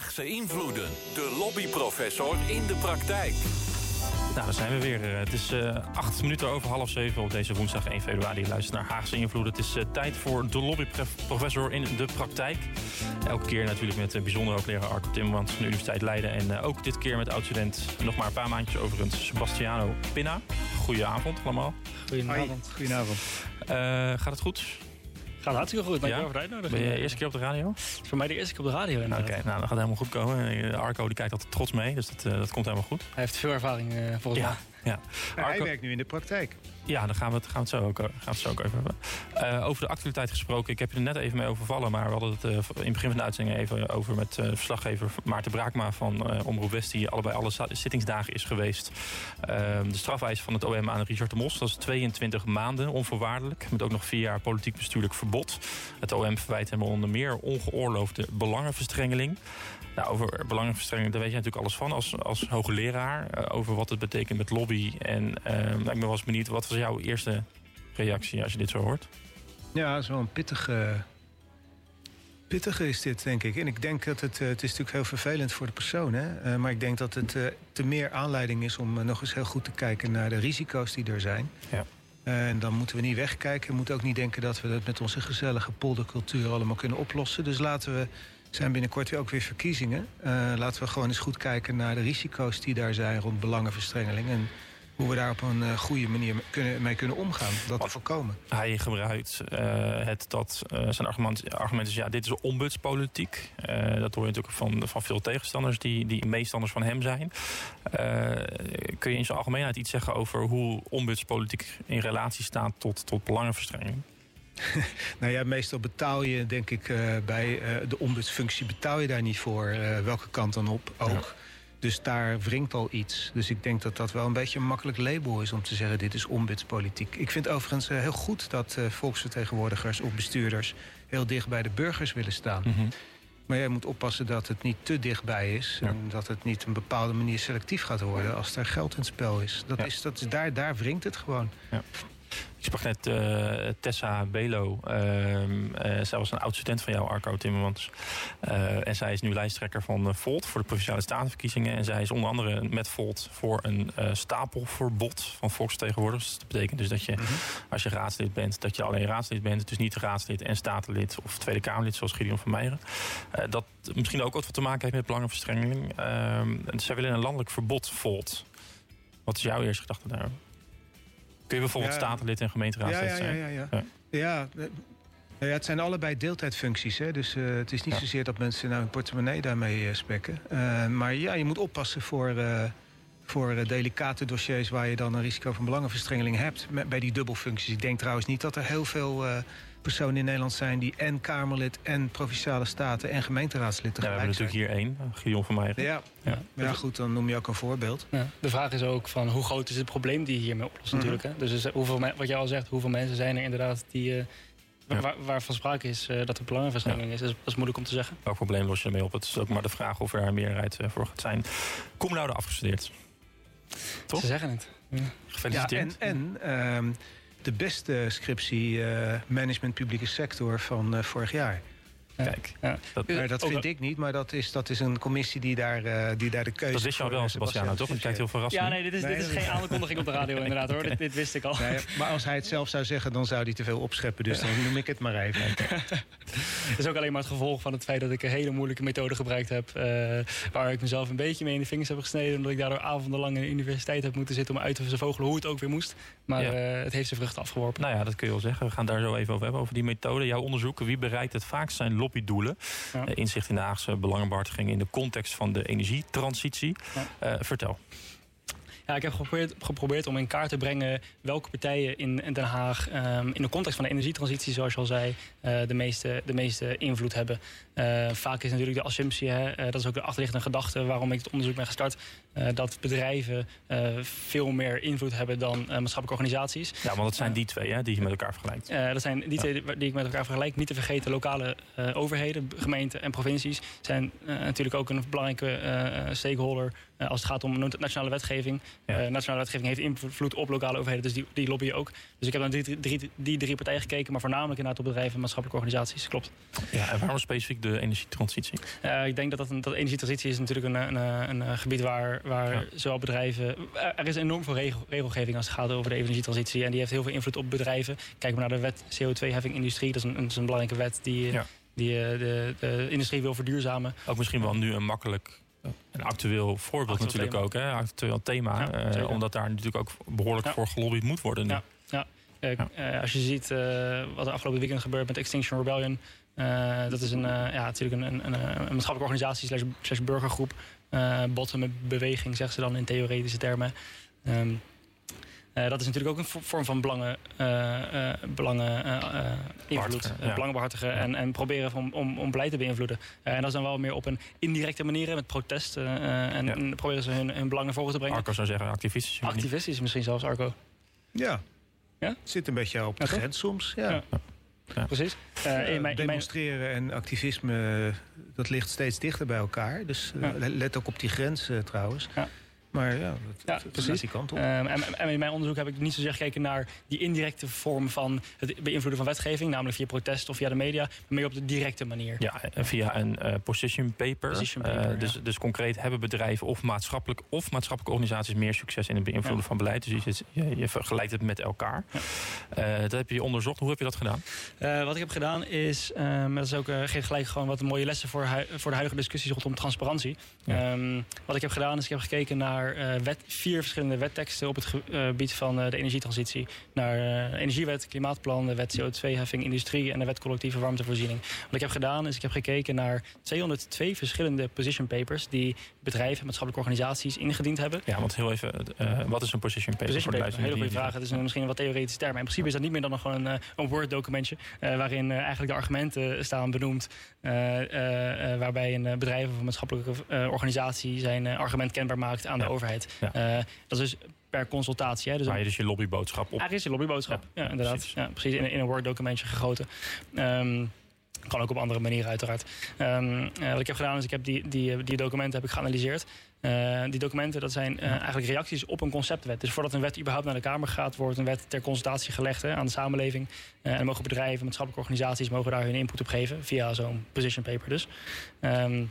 Haagse invloeden. De lobbyprofessor in de praktijk. Nou, daar zijn we weer. Eh, het is uh, acht minuten over half zeven op deze woensdag 1 februari. Je luistert naar Haagse invloeden. Het is uh, tijd voor de lobbyprofessor in de praktijk. Elke keer natuurlijk met uh, bijzonder hoogleraar Arco Timmermans van de Universiteit Leiden. En ook dit keer met oud-student, nog maar een paar maandjes overigens, Sebastiano Pinna. Goedenavond allemaal. Goedenavond. Goedenavond. gaat het goed? Gaat hartstikke goed. Dankjewel ja? voor de uitnodiging. Ben je eerste keer op de radio? Het is voor mij de eerste keer op de radio Oké, nou dan gaat helemaal goed komen. Arco die kijkt altijd trots mee, dus dat, dat komt helemaal goed. Hij heeft veel ervaring uh, volgens ja. mij. Ja. hij werkt nu in de praktijk. Ja, daar gaan we het, gaan we het, zo, ook, gaan we het zo ook even hebben. Uh, over de actualiteit gesproken. Ik heb je er net even mee overvallen. Maar we hadden het uh, in het begin van de uitzending even over met uh, verslaggever Maarten Braakma van Omroep West. Die allebei alle zittingsdagen is geweest. Ehm, de strafeis van het OM aan Richard de Mos. Dat is 22 maanden onvoorwaardelijk. Met ook nog vier jaar politiek bestuurlijk verbod. Het OM verwijt hem onder meer ongeoorloofde belangenverstrengeling. Nou, over belangenverstrengeling, daar weet je natuurlijk alles van als, als hoogleraar. over wat het betekent met lobby. En ehm, ik ben wel eens benieuwd, wat was jouw eerste reactie als je dit zo hoort? Ja, zo'n pittige, pittige is dit, denk ik. En ik denk dat het, het is natuurlijk heel vervelend voor de persoon. Hè? maar ik denk dat het te meer aanleiding is om nog eens heel goed te kijken naar de risico's die er zijn. Ja. En dan moeten we niet wegkijken. We moeten ook niet denken dat we dat met onze gezellige poldercultuur allemaal kunnen oplossen. Dus laten we zijn binnenkort ook weer verkiezingen. Uh, laten we gewoon eens goed kijken naar de risico's die daar zijn rond belangenverstrengeling. En hoe we daar op een uh, goede manier kunnen, mee kunnen omgaan. Dat te voorkomen. Hij gebruikt uh, het dat zijn argument, argument is: ja, dit is ombudspolitiek. dat hoor je natuurlijk van, van veel tegenstanders die, die meestanders van hem zijn. kun je in zijn algemeenheid iets zeggen over hoe ombudspolitiek in relatie staat tot, tot belangenverstrengeling? nou ja, meestal betaal je, denk ik, uh, bij uh, de ombudsfunctie betaal je daar niet voor. Uh, welke kant dan op ook. Ja. Dus daar wringt al iets. Dus ik denk dat dat wel een beetje een makkelijk label is om te zeggen: dit is ombudspolitiek. Ik vind overigens heel goed dat volksvertegenwoordigers of bestuurders heel dicht bij de burgers willen staan. Mm -hmm. Maar jij moet oppassen dat het niet te dichtbij is. Ja. En dat het niet op een bepaalde manier selectief gaat worden als er geld in het spel is. Dat Ja. is, dat is daar, daar wringt het gewoon. Ik sprak net eh, Tessa Belo. Ehm, eh, zij was een oud-student van jou, Arco Timmermans. Eh, en zij is nu lijsttrekker van Volt voor de Provinciale Statenverkiezingen. En zij is onder andere met Volt voor een stapelverbod van volksvertegenwoordigers. Dus dat betekent dus dat je, als je raadslid bent, dat je alleen raadslid bent. Dus niet raadslid en statenlid of Tweede Kamerlid, zoals Gideon van Meijeren. Dat misschien ook wat te maken heeft met belangenverstrengeling. Ehm, zij willen een landelijk verbod, Volt. Wat is jouw eerste gedachte daarover? Kun je bijvoorbeeld Ja. statenlid en gemeenteraadslid Ja, ja, ja, zijn? ja, ja. Ja. Ja, eh, ja, het zijn allebei deeltijdfuncties. Hè? Dus eh, het is niet zozeer dat mensen nou hun portemonnee daarmee eh, spekken. Maar ja, je moet oppassen voor, voor delicate dossiers... waar je dan een risico van belangenverstrengeling hebt met, bij die dubbelfuncties. Ik denk trouwens niet dat er heel veel personen in Nederland zijn... die en Kamerlid en Provinciale Staten en gemeenteraadslid Ja, we tegelijk hebben natuurlijk hier één, Gideon van Meijeren. Ja. Ja. Ja. ja, goed, dan noem je ook een voorbeeld. Ja. De vraag is ook van hoe groot is het probleem die je hiermee oplost Mhm. natuurlijk. Hè? Dus is, hoeveel wat jij al zegt, hoeveel mensen zijn er inderdaad die... eh, Ja. waar, waarvan sprake is eh, dat er belangenverstrengeling is. Dat is. Dat is moeilijk om te zeggen. Welk probleem los je ermee op? Het is ook maar de vraag of er een meerderheid eh, voor gaat zijn. Cum laude afgestudeerd. Toch? Ze zeggen het. Ja. Ja, Gefeliciteerd. en en ehm, de beste scriptie eh, management publieke sector van eh, vorig jaar. Kijk, Ja. dat, vind ik niet, maar dat is, dat is een commissie die daar, eh, die daar de keuze dat wist je al voor, wel, eh, Sebastiano, toch? Je kijkt heel verrast. Ja, nee, dit is, Nee, dit is geen is- aankondiging op de radio inderdaad hoor. Dit, dit wist ik al. Nee, maar als hij het zelf zou zeggen, dan zou hij te veel opscheppen. Dus dan noem ik het maar even. Het is ook alleen maar het gevolg van het feit dat ik een hele moeilijke methode gebruikt heb. eh, waar ik mezelf een beetje mee in de vingers heb gesneden. Omdat ik daardoor avondenlang in de universiteit heb moeten zitten om uit te vogelen hoe het ook weer moest. Maar Ja. eh, het heeft zijn vruchten afgeworpen. Nou ja, dat kun je wel zeggen. We gaan daar zo even over hebben, over die methode. Jouw onderzoek, wie bereikt het vaakst zijn Ja. Eh, inzicht in de Haagse belangenbehartiging in de context van de energietransitie. Ja. Eh, vertel. Ja, ik heb geprobeerd, geprobeerd om in kaart te brengen welke partijen in, in Den Haag ehm, in de context van de energietransitie, zoals je al zei, eh, de, meeste, de meeste invloed hebben. Eh, vaak is natuurlijk de assumptie, hè, eh, dat is ook de achterliggende gedachte waarom ik het onderzoek ben gestart, eh, dat bedrijven veel meer invloed hebben dan maatschappelijke organisaties. Ja, want het zijn die twee hè, die je met elkaar vergelijkt. Dat zijn die twee die ik met elkaar vergelijk. Niet te vergeten, lokale overheden, gemeenten en provincies zijn natuurlijk ook een belangrijke eh, stakeholder eh, als het gaat om nationale wetgeving. Ja. Nationale wetgeving heeft invloed op lokale overheden, dus die, die lobbyen ook. Dus ik heb naar die, drie, die drie partijen gekeken, maar voornamelijk inderdaad op bedrijven en maatschappelijke organisaties. Klopt. Ja, en waarom specifiek de de energietransitie? Uh, ik denk dat, dat, dat energietransitie is natuurlijk een, een, een, gebied waar, waar ja. zowel bedrijven... Er is enorm veel regel, regelgeving als het gaat over de energietransitie. En die heeft heel veel invloed op bedrijven. Kijk maar naar de wet CO2-heffing industrie. Dat is een, een, belangrijke wet die, ja. die de, de industrie wil verduurzamen. Ook misschien wel nu een makkelijk een actueel voorbeeld natuurlijk ook, hè? actueel thema. Ja, uh, omdat daar natuurlijk ook behoorlijk voor gelobbyd moet worden. Nu. Ja, ja. Uh, als je ziet wat er afgelopen weekend gebeurt met Extinction Rebellion. Dat is een, ja, natuurlijk een, een, een, maatschappelijke organisatie slash, slash burgergroep. bottom beweging, zeggen ze dan in theoretische termen. Um, uh, dat is natuurlijk ook een vorm van belangen, uh, uh, belangen invloed, ja. belangenbehartigen en, en proberen om, om, om beleid te beïnvloeden. en dat is dan wel meer op een indirecte manier met protest en, ja. en, proberen ze hun, hun belangen voor te brengen. Arco zou zeggen activistisch. Activistisch misschien zelfs, Arco. Ja, ja? zit een beetje op de grens soms. Ja. Ja. Precies. Uh, mijn, demonstreren en activisme, dat ligt steeds dichter bij elkaar. Dus uh, let ook op die grens trouwens. Ja. Maar ja, dat, ja, precies. die kant op. Um, en, en, in mijn onderzoek heb ik niet zozeer gekeken naar die indirecte vorm van het beïnvloeden van wetgeving, namelijk via protest of via de media, maar meer op de directe manier. Ja, via een uh, position paper. Position paper uh, dus, ja. dus concreet hebben bedrijven of maatschappelijk of maatschappelijke organisaties meer succes in het beïnvloeden ja. van beleid. Dus je, je, je, vergelijkt het met elkaar. Uh, dat heb je onderzocht. Hoe heb je dat gedaan? wat ik heb gedaan is, um, dat is ook geeft gelijk gewoon wat mooie lessen voor, voor de huidige discussies rondom transparantie. Um, wat ik heb gedaan is, ik heb gekeken naar naar uh, wet, vier verschillende wetteksten op het gebied van uh, de energietransitie. Naar energiewet, klimaatplan, de wet CO2-heffing, industrie en de wet collectieve warmtevoorziening. Wat ik heb gedaan is, ik heb gekeken naar 202 verschillende position papers die bedrijven, maatschappelijke organisaties ingediend hebben. Ja, want heel even, wat is een position paper? Position paper, een hele goede vraag. Het is een, misschien een wat theoretische term. Maar in principe is dat niet meer dan nog gewoon een, een Word-documentje waarin eigenlijk de argumenten staan benoemd. waarbij een bedrijf of een maatschappelijke organisatie zijn argument kenbaar maakt aan de overheid. Uh, dat is dus per consultatie. Hè. Dus maar je dus je lobbyboodschap op. Eigenlijk is je lobbyboodschap, ja, ja inderdaad. Precies, ja, precies in, in, een Word-documentje gegoten. Um, kan ook op andere manieren uiteraard. Um, uh, wat ik heb gedaan is, ik heb die, die, die documenten heb ik geanalyseerd. Uh, die documenten dat zijn uh, eigenlijk reacties op een conceptwet. Dus voordat een wet überhaupt naar de Kamer gaat, wordt een wet ter consultatie gelegd hè, aan de samenleving. En mogen bedrijven, maatschappelijke organisaties mogen daar hun input op geven, via zo'n position paper dus. Um,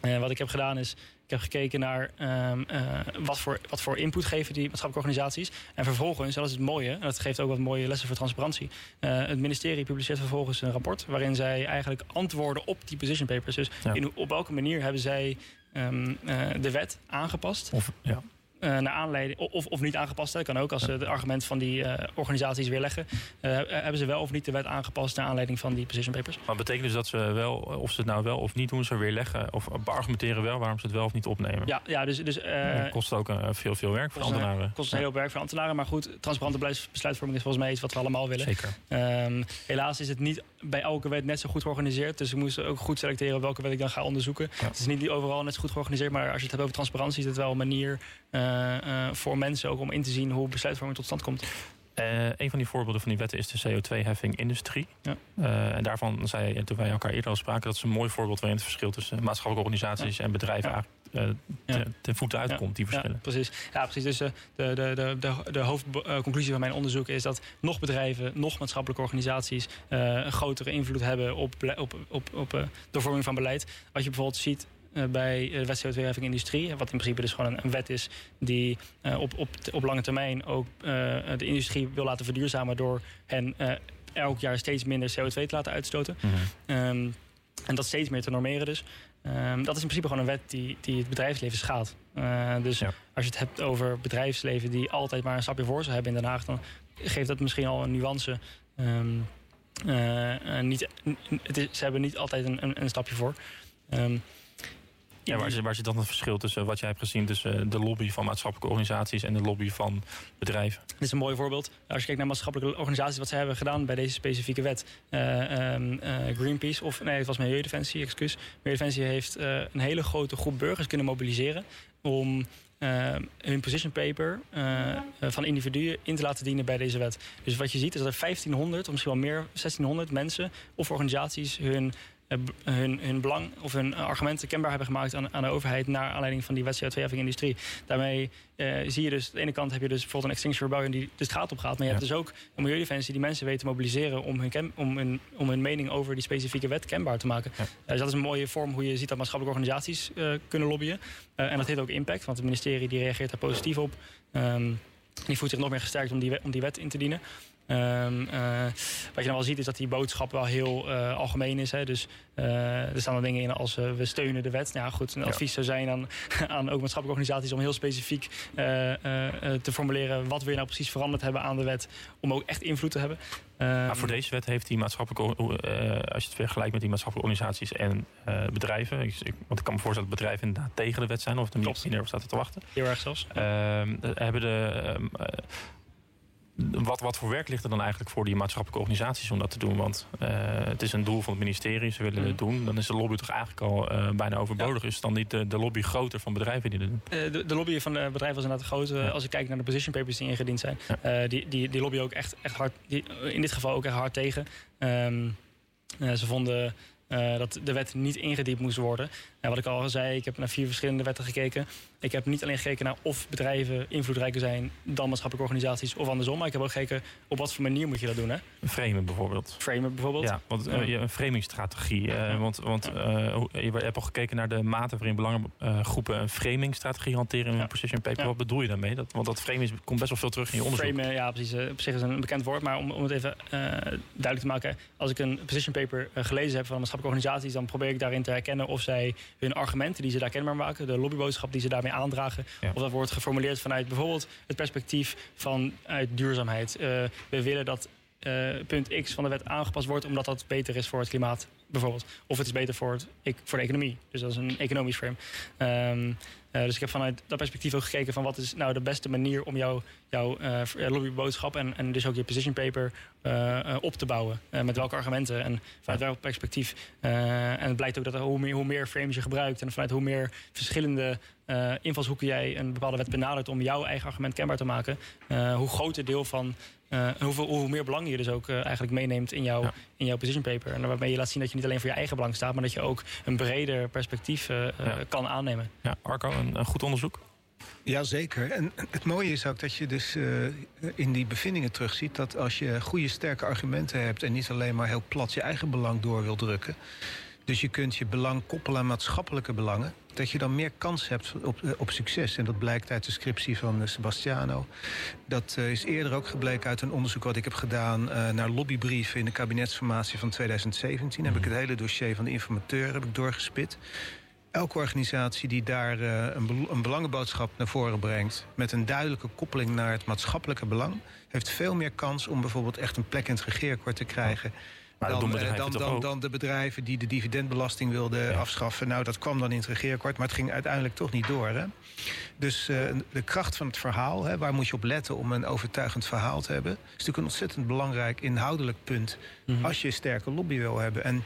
wat ik heb gedaan is, ik heb gekeken naar um, uh, wat, voor, wat voor input geven die maatschappelijke organisaties. En vervolgens, dat is het mooie, en dat geeft ook wat mooie lessen voor transparantie. Uh, het ministerie publiceert vervolgens een rapport waarin zij eigenlijk antwoorden op die position papers. Dus ja. in, op welke manier hebben zij um, uh, de wet aangepast? Of, ja. Uh, naar aanleiding, of, of niet aangepast. Dat kan ook als ze het argument van die uh, organisaties weerleggen. Uh, hebben ze wel of niet de wet aangepast naar aanleiding van die position papers? Maar betekent dus dat ze wel, of ze het nou wel of niet doen, ze weerleggen of beargumenteren wel waarom ze het wel of niet opnemen? Ja, ja dus. dus kost ook veel, veel werk voor ambtenaren. Het kost een heel veel werk voor ambtenaren. Maar goed, transparante besluitvorming is volgens mij iets wat we allemaal willen. Zeker. Um, helaas is het niet bij elke wet net zo goed georganiseerd. Dus we moesten ook goed selecteren welke wet ik dan ga onderzoeken. Ja. Het is niet overal net zo goed georganiseerd. Maar als je het hebt over transparantie, is het wel een manier voor mensen ook om in te zien hoe besluitvorming tot stand komt. Uh, een van die voorbeelden van die wetten is de CO2-heffing industrie. Ja. Uh, en daarvan zei je, toen wij elkaar eerder al spraken, dat is een mooi voorbeeld waarin het verschil tussen maatschappelijke organisaties ja. en bedrijven ja. uh, ten, voeten uitkomt, die verschillen. precies. Ja, precies. Dus de, de, de, de, de hoofdconclusie van mijn onderzoek is dat nog bedrijven, nog maatschappelijke organisaties een grotere invloed hebben op, op, op, op de vorming van beleid. Wat je bijvoorbeeld ziet bij de wet CO2-heffing industrie. Wat in principe dus gewoon een, wet is die uh, op, op, op lange termijn ook de industrie wil laten verduurzamen door hen elk jaar steeds minder CO2 te laten uitstoten. Mm -hmm. um, en dat steeds meer te normeren dus. Um, dat is in principe gewoon een wet die, die het bedrijfsleven schaadt. dus ja. als je het hebt over bedrijfsleven die altijd maar een stapje voor ze hebben in Den Haag, dan geeft dat misschien al een nuance. Um, niet, het is, ze hebben niet altijd een, een, een stapje voor. Um, ja, waar, waar zit dan het verschil tussen wat jij hebt gezien tussen de lobby van maatschappelijke organisaties en de lobby van bedrijven? Dit is een mooi voorbeeld. Als je kijkt naar maatschappelijke organisaties, wat ze hebben gedaan bij deze specifieke wet. Uh, um, uh, Greenpeace, of nee, het was Milieudefensie, excuus. Milieudefensie heeft een hele grote groep burgers kunnen mobiliseren om hun position paper van individuen in te laten dienen bij deze wet. Dus wat je ziet is dat er 1500 of misschien wel meer, 1600 mensen of organisaties hun hun, hun belang of hun argumenten kenbaar hebben gemaakt aan, aan de overheid naar aanleiding van die wet CO2-industrie. Daarmee zie je dus, aan de ene kant heb je dus bijvoorbeeld een Extinction Rebellion die dus het gaat op gaat, maar je hebt dus ook een milieudefensie die mensen weten te mobiliseren om hun, om, hun, om hun mening over die specifieke wet kenbaar te maken. dus dat is een mooie vorm hoe je ziet dat maatschappelijke organisaties kunnen lobbyen. en dat heeft ook impact, want het ministerie die reageert daar positief op. Um, die voelt zich nog meer gesterkt om die, wet, om die wet in te dienen. Um, uh, wat je dan wel ziet is dat die boodschap wel heel uh, algemeen is. Hè. Dus uh, er staan er dingen in als we steunen de wet. Nou ja, goed, een advies zou zijn aan, aan ook maatschappelijke organisaties om heel specifiek te formuleren wat we nou precies veranderd hebben aan de wet. Om ook echt invloed te hebben. maar voor deze wet heeft die maatschappelijke, als je het vergelijkt met die maatschappelijke organisaties en bedrijven. Want ik kan me voorstellen dat bedrijven inderdaad tegen de wet zijn of de minister of staat te wachten. Heel erg zelfs. Ehm, hebben de wat, wat voor werk ligt er dan eigenlijk voor die maatschappelijke organisaties om dat te doen? Want uh, het is een doel van het ministerie, ze willen het doen. Dan is de lobby toch eigenlijk al uh, bijna overbodig. Ja. Is dan niet de, de, lobby groter van bedrijven die dit doen? Uh, de, de, lobby van de bedrijven was inderdaad groot. Ja. Als ik kijk naar de position papers die ingediend zijn. Ja. die, die, die lobby ook echt, echt hard, die, in dit geval ook echt hard tegen. Um, ze vonden uh, dat de wet niet ingediept moest worden. En wat ik al zei, ik heb naar vier verschillende wetten gekeken. Ik heb niet alleen gekeken naar of bedrijven invloedrijker zijn dan maatschappelijke organisaties of andersom. Maar ik heb ook gekeken op wat voor manier moet je dat doen. Hè? Framen bijvoorbeeld. Framen bijvoorbeeld. Ja, want uh, een framingstrategie. Uh, want want je hebt al gekeken naar de mate waarin belangengroepen een framingstrategie hanteren in een position paper. Ja. Wat bedoel je daarmee? Dat, want dat framing komt best wel veel terug in je onderzoek. Framen, ja precies. op zich is een bekend woord. Maar om, om het even duidelijk te maken. Als ik een position paper gelezen heb van maatschappelijke organisaties. Dan probeer ik daarin te herkennen of zij hun argumenten die ze daar kenbaar maken. De lobbyboodschap die ze daarmee aandragen. Ja. Of dat wordt geformuleerd vanuit bijvoorbeeld het perspectief van uit duurzaamheid. Uh, we willen dat uh, punt X van de wet aangepast wordt omdat dat beter is voor het klimaat, bijvoorbeeld. Of het is beter voor, het, voor de economie. Dus dat is een economisch frame. Um, uh, dus ik heb vanuit dat perspectief ook gekeken van wat is nou de beste manier om jou, jouw uh, lobbyboodschap en, en dus ook je position paper uh, op te bouwen. met welke argumenten en vanuit welk perspectief. en het blijkt ook dat er hoe meer, hoe meer frames je gebruikt en vanuit hoe meer verschillende invalshoeken jij een bepaalde wet benadert om jouw eigen argument kenbaar te maken, hoe groter deel van uh, hoeveel, hoe meer belang je dus ook uh, eigenlijk meeneemt in, jou, ja. in jouw position paper. En waarmee je laat zien dat je niet alleen voor je eigen belang staat, maar dat je ook een breder perspectief uh, ja. kan aannemen. Ja, Arco, een, een goed onderzoek. Jazeker. En het mooie is ook dat je dus uh, in die bevindingen terugziet... dat als je goede, sterke argumenten hebt... en niet alleen maar heel plat je eigen belang door wil drukken... dus je kunt je belang koppelen aan maatschappelijke belangen... dat je dan meer kans hebt op, op succes. En dat blijkt uit de scriptie van uh, Sebastiano. Dat is eerder ook gebleken uit een onderzoek wat ik heb gedaan... naar lobbybrieven in de kabinetsformatie van 2017. Mm. Heb ik het hele dossier van de informateur heb ik doorgespit elke organisatie die daar uh, een, een, belangenboodschap naar voren brengt... met een duidelijke koppeling naar het maatschappelijke belang... heeft veel meer kans om bijvoorbeeld echt een plek in het regeerakkoord te krijgen... dan, dan, dan, dan, dan, de bedrijven die de dividendbelasting wilden ja. afschaffen. Nou, dat kwam dan in het regeerakkoord, maar het ging uiteindelijk toch niet door. Hè? Dus uh, de kracht van het verhaal, hè, waar moet je op letten om een overtuigend verhaal te hebben... is natuurlijk een ontzettend belangrijk inhoudelijk punt... Mm -hmm. als je een sterke lobby wil hebben. En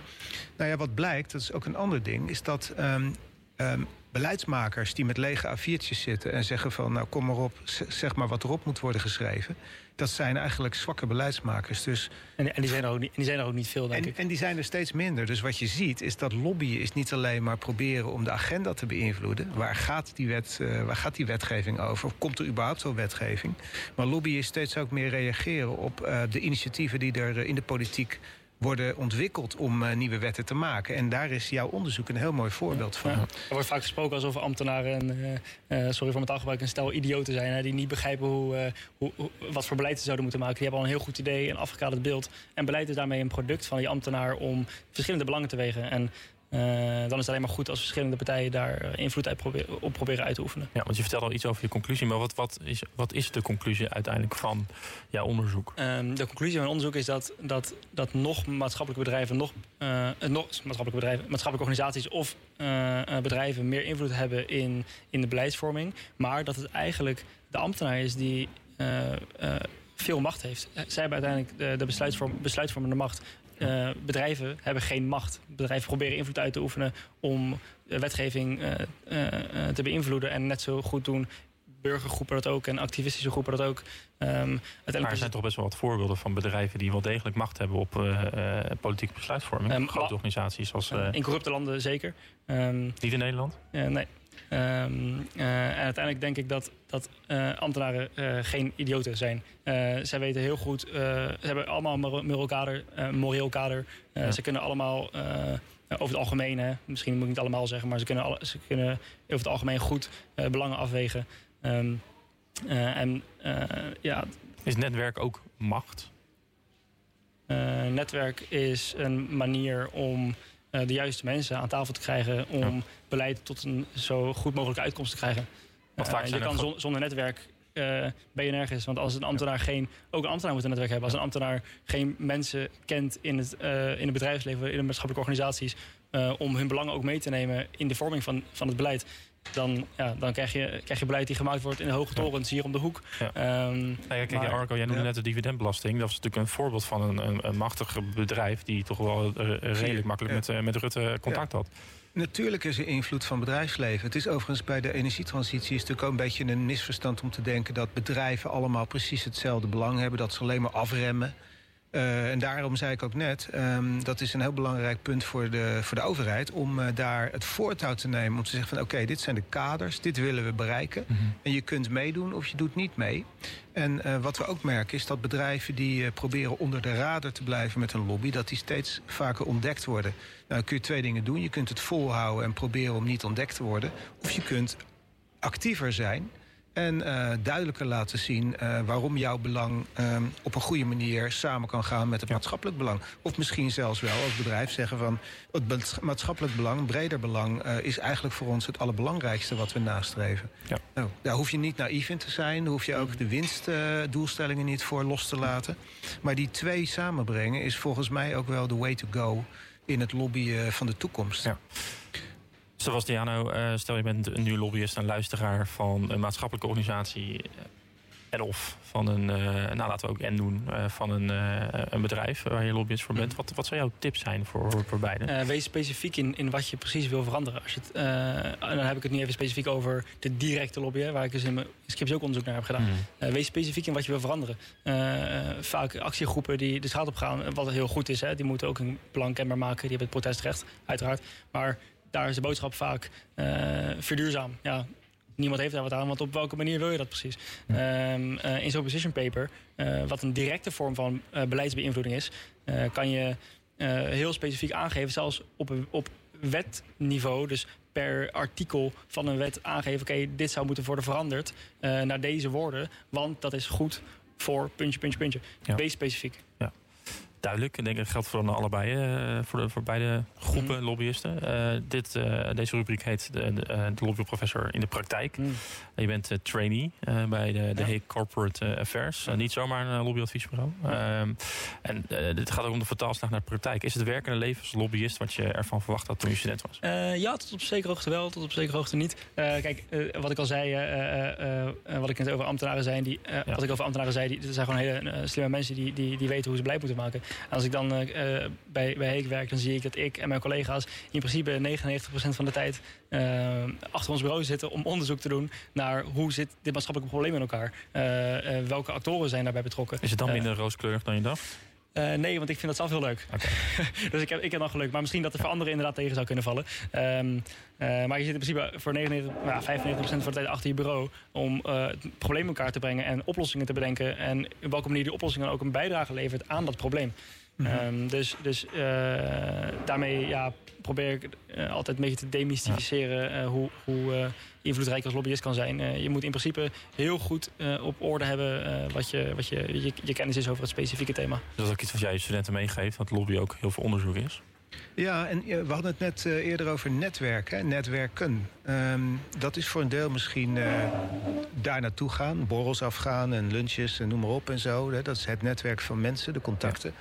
nou ja, wat blijkt, dat is ook een ander ding... is dat um, um, beleidsmakers die met lege A4'tjes zitten en zeggen van... nou kom maar op, zeg maar wat erop moet worden geschreven... dat zijn eigenlijk zwakke beleidsmakers. Dus, en, en, die, zijn er ook niet, die zijn er ook niet veel, denk en, ik. En die zijn er steeds minder. Dus wat je ziet is dat lobbyen is niet alleen maar proberen... om de agenda te beïnvloeden. Waar gaat die, wet, uh, waar gaat die wetgeving over? Of komt er überhaupt wel wetgeving? Maar lobbyen is steeds ook meer reageren op uh, de initiatieven... die er uh, in de politiek worden ontwikkeld om uh, nieuwe wetten te maken. En daar is jouw onderzoek een heel mooi voorbeeld van. Er wordt vaak gesproken alsof ambtenaren, uh, sorry voor mijn taalgebruik, een stel idioten zijn. Hè, die niet begrijpen hoe, hoe, wat voor beleid ze zouden moeten maken. Die hebben al een heel goed idee, een afgekaderd beeld. En beleid is daarmee een product van die ambtenaar om verschillende belangen te wegen. En uh, dan is het alleen maar goed als verschillende partijen daar invloed uit proberen, op proberen uit te oefenen. Ja, want je vertelt al iets over je conclusie, maar wat, wat, is, wat is de conclusie uiteindelijk van jouw onderzoek? Um, de conclusie van mijn onderzoek is dat, dat, dat nog maatschappelijke bedrijven, nog, uh, nog maatschappelijke bedrijven, maatschappelijke organisaties of bedrijven meer invloed hebben in, in de beleidsvorming, maar dat het eigenlijk de ambtenaar is die veel macht heeft. Zij hebben uiteindelijk de, de besluitvorm, besluitvormende macht. Uh, bedrijven hebben geen macht. Bedrijven proberen invloed uit te oefenen om de wetgeving uh, uh, te beïnvloeden en net zo goed doen burgergroepen dat ook en activistische groepen dat ook. Um, maar er zijn toch best wel wat voorbeelden van bedrijven die wel degelijk macht hebben op uh, politieke besluitvorming. Um, Grote organisaties zoals. Uh, in corrupte landen zeker. Um, Niet in Nederland? nee. Um, uh, en uiteindelijk denk ik dat, dat uh, ambtenaren uh, geen idioten zijn. zij weten heel goed, ze hebben allemaal een moreel kader. moreel kader. Ja. Ze kunnen allemaal over het algemeen, hè, misschien moet ik niet allemaal zeggen, maar ze kunnen, alle, ze kunnen over het algemeen goed belangen afwegen. Um, en ja. Is netwerk ook macht? netwerk is een manier om de juiste mensen aan tafel te krijgen om ja. beleid tot een zo goed mogelijke uitkomst te krijgen. Uh, je kan zon, zonder netwerk uh, ben je nergens. Want als een ambtenaar geen. Ook een ambtenaar moet een netwerk hebben. Als een ambtenaar geen mensen kent in het, in het bedrijfsleven, in de maatschappelijke organisaties. om hun belangen ook mee te nemen in de vorming van, van het beleid dan, ja, dan krijg, je, krijg je beleid die gemaakt wordt in de hoge torens hier om de hoek. Ja. Um, ja, kijk, maar, Arco, jij noemde net de dividendbelasting. Dat is natuurlijk een voorbeeld van een, een, een machtig bedrijf... die toch wel redelijk makkelijk met, uh, met Rutte contact had. Natuurlijk is er invloed van bedrijfsleven. Het is overigens bij de energietransitie is natuurlijk ook een beetje een misverstand om te denken dat bedrijven allemaal precies hetzelfde belang hebben, dat ze alleen maar afremmen. Uh, en daarom zei ik ook net, um, dat is een heel belangrijk punt voor de, voor de overheid... om uh, daar het voortouw te nemen om te zeggen van... oké, okay, dit zijn de kaders, dit willen we bereiken. Mm -hmm. En je kunt meedoen of je doet niet mee. En uh, wat we ook merken is dat bedrijven die proberen onder de radar te blijven met een lobby... dat die steeds vaker ontdekt worden. Nou, kun je twee dingen doen. Je kunt het volhouden en proberen om niet ontdekt te worden. Of je kunt actiever zijn en uh, duidelijker laten zien uh, waarom jouw belang uh, op een goede manier samen kan gaan met het ja. maatschappelijk belang. Of misschien zelfs wel als bedrijf zeggen van het maatschappelijk belang, breder belang, uh, is eigenlijk voor ons het allerbelangrijkste wat we nastreven. Ja. Nou, daar hoef je niet naïef in te zijn, daar hoef je ook de winstdoelstellingen niet voor los te laten. Maar die twee samenbrengen is volgens mij ook wel de way to go in het lobbyen van de toekomst. Ja. Sebastiano, uh, stel je bent een nu lobbyist en luisteraar van een maatschappelijke organisatie en of van een, uh, nou laten we ook en doen, van een, een bedrijf waar je lobbyist voor bent. Wat, wat zou jouw tips zijn voor, voor beide? wees specifiek in, in wat je precies wil veranderen. Als je het, dan heb ik het nu even specifiek over de directe lobbyen, waar ik dus in mijn scriptie ook onderzoek naar heb gedaan. Mm. wees specifiek in wat je wil veranderen. vaak actiegroepen die de straat op gaan, wat heel goed is, hè, die moeten ook een belang kenbaar maken. Die hebben het protestrecht, uiteraard. Maar daar is de boodschap vaak uh, verduurzaam. Ja, niemand heeft daar wat aan, want op welke manier wil je dat precies? Ja. Um, uh, in zo'n position paper, uh, wat een directe vorm van beleidsbeïnvloeding is, kan je heel specifiek aangeven, zelfs op, op wetniveau, dus per artikel van een wet aangeven, oké, okay, dit zou moeten worden veranderd naar deze woorden, want dat is goed voor puntje, puntje, puntje. Ja. Wees specifiek. Ja duidelijk. Ik denk dat geldt voor allebei, uh, voor, de, voor beide groepen mm. lobbyisten. Uh, dit, uh, deze rubriek heet de, de, de lobbyprofessor in de praktijk. Mm. Je bent trainee bij de, de ja. Hague Corporate Affairs. Niet zomaar een lobbyadviesbureau. Um, en dit gaat ook om de vertaalslag naar de praktijk. Is het werkende leven als lobbyist wat je ervan verwacht had toen je student was? ja, tot op zekere hoogte wel, tot op zekere hoogte niet. kijk, wat ik al zei, wat ik net over ambtenaren zei, die, wat ik over ambtenaren zei, die, dat zijn gewoon hele slimme mensen die, die, die weten hoe ze beleid moeten maken. Als ik dan uh, bij, bij Heek werk, dan zie ik dat ik en mijn collega's in principe 99% van de tijd uh, achter ons bureau zitten om onderzoek te doen naar hoe zit dit maatschappelijke probleem in elkaar. Welke actoren zijn daarbij betrokken. Is het dan minder rooskleurig dan je dacht? Uh, nee, want ik vind dat zelf heel leuk. Okay. dus ik heb, ik heb dan geluk. Maar misschien dat er voor anderen inderdaad tegen zou kunnen vallen. Um, uh, maar je zit in principe voor 99, nou, 95% van de tijd achter je bureau... om uh, het probleem in elkaar te brengen en oplossingen te bedenken. En op welke manier die oplossing dan ook een bijdrage levert aan dat probleem. Mm -hmm. um, dus dus daarmee ja, probeer ik altijd een beetje te demystificeren... hoe, hoe invloedrijk als lobbyist kan zijn. Uh, je moet in principe heel goed uh, op orde hebben uh, wat, je, wat je, je, je, kennis is over het specifieke thema. Dat is ook iets wat jij je studenten meegeeft, dat lobby ook heel veel onderzoek is? Ja, en we hadden het net uh, eerder over netwerken, netwerken. Um, dat is voor een deel misschien uh, daar naartoe gaan, borrels afgaan en lunches en noem maar op en zo. Hè. Dat is het netwerk van mensen, de contacten.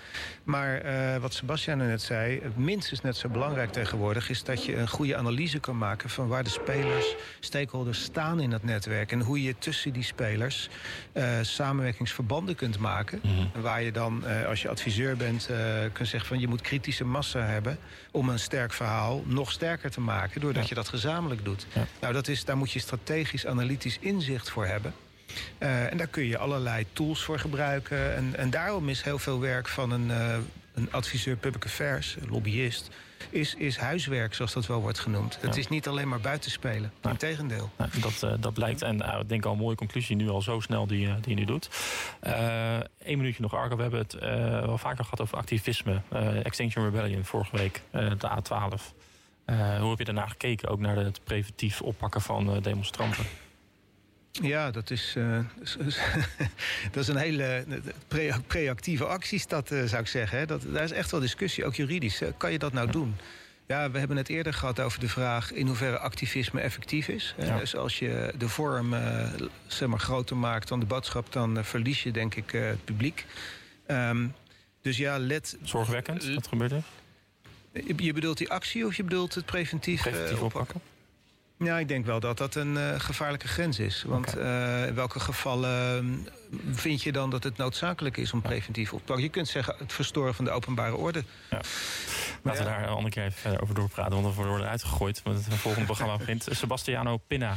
Maar uh, wat Sebastian net zei, minstens net zo belangrijk tegenwoordig... is dat je een goede analyse kan maken van waar de spelers, stakeholders staan in dat netwerk. En hoe je tussen die spelers samenwerkingsverbanden kunt maken. Mm -hmm. Waar je dan, als je adviseur bent, kunt zeggen van je moet kritische massa hebben hebben om een sterk verhaal nog sterker te maken, doordat je dat gezamenlijk doet. Nou, dat is, daar moet je strategisch, analytisch inzicht voor hebben. Uh, en daar kun je allerlei tools voor gebruiken. En, en daarom is heel veel werk van een, uh, een adviseur public affairs, een lobbyist, is, is huiswerk, zoals dat wel wordt genoemd. Het is niet alleen maar buitenspelen. Nou, Integendeel. Nou, dat, uh, dat blijkt. En uh, ik denk al een mooie conclusie nu al zo snel die, uh, die je nu doet. Eén minuutje nog, Arco. We hebben het wel vaker gehad over activisme. Extinction Rebellion vorige week, de A12. hoe heb je daarna gekeken? Ook naar het preventief oppakken van demonstranten? Ja, dat is, uh, dat is een hele pre preactieve actie, dat, uh, zou ik zeggen. Hè. Dat, daar is echt wel discussie, ook juridisch. Kan je dat nou doen? Ja, we hebben het eerder gehad over de vraag in hoeverre activisme effectief is. Ja. Dus als je de vorm uh, zeg maar, groter maakt dan de boodschap, dan verlies je denk ik het publiek. Um, dus ja, let. Zorgwekkend, wat gebeurt er? Je bedoelt die actie of je bedoelt het preventief, preventief oppakken? Ja, ik denk wel dat dat een uh, gevaarlijke grens is. Want okay. uh, in welke gevallen vind je dan dat het noodzakelijk is om preventief op te pakken? Je kunt zeggen het verstoren van de openbare orde. Ja. Laten ja. we daar een andere keer even verder over doorpraten, want we worden uitgegooid. Want het volgende programma begint. Sebastiano Pinna,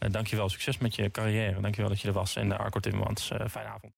uh, dankjewel. Succes met je carrière. Dankjewel dat je er was. En Arco Timmermans, fijne avond.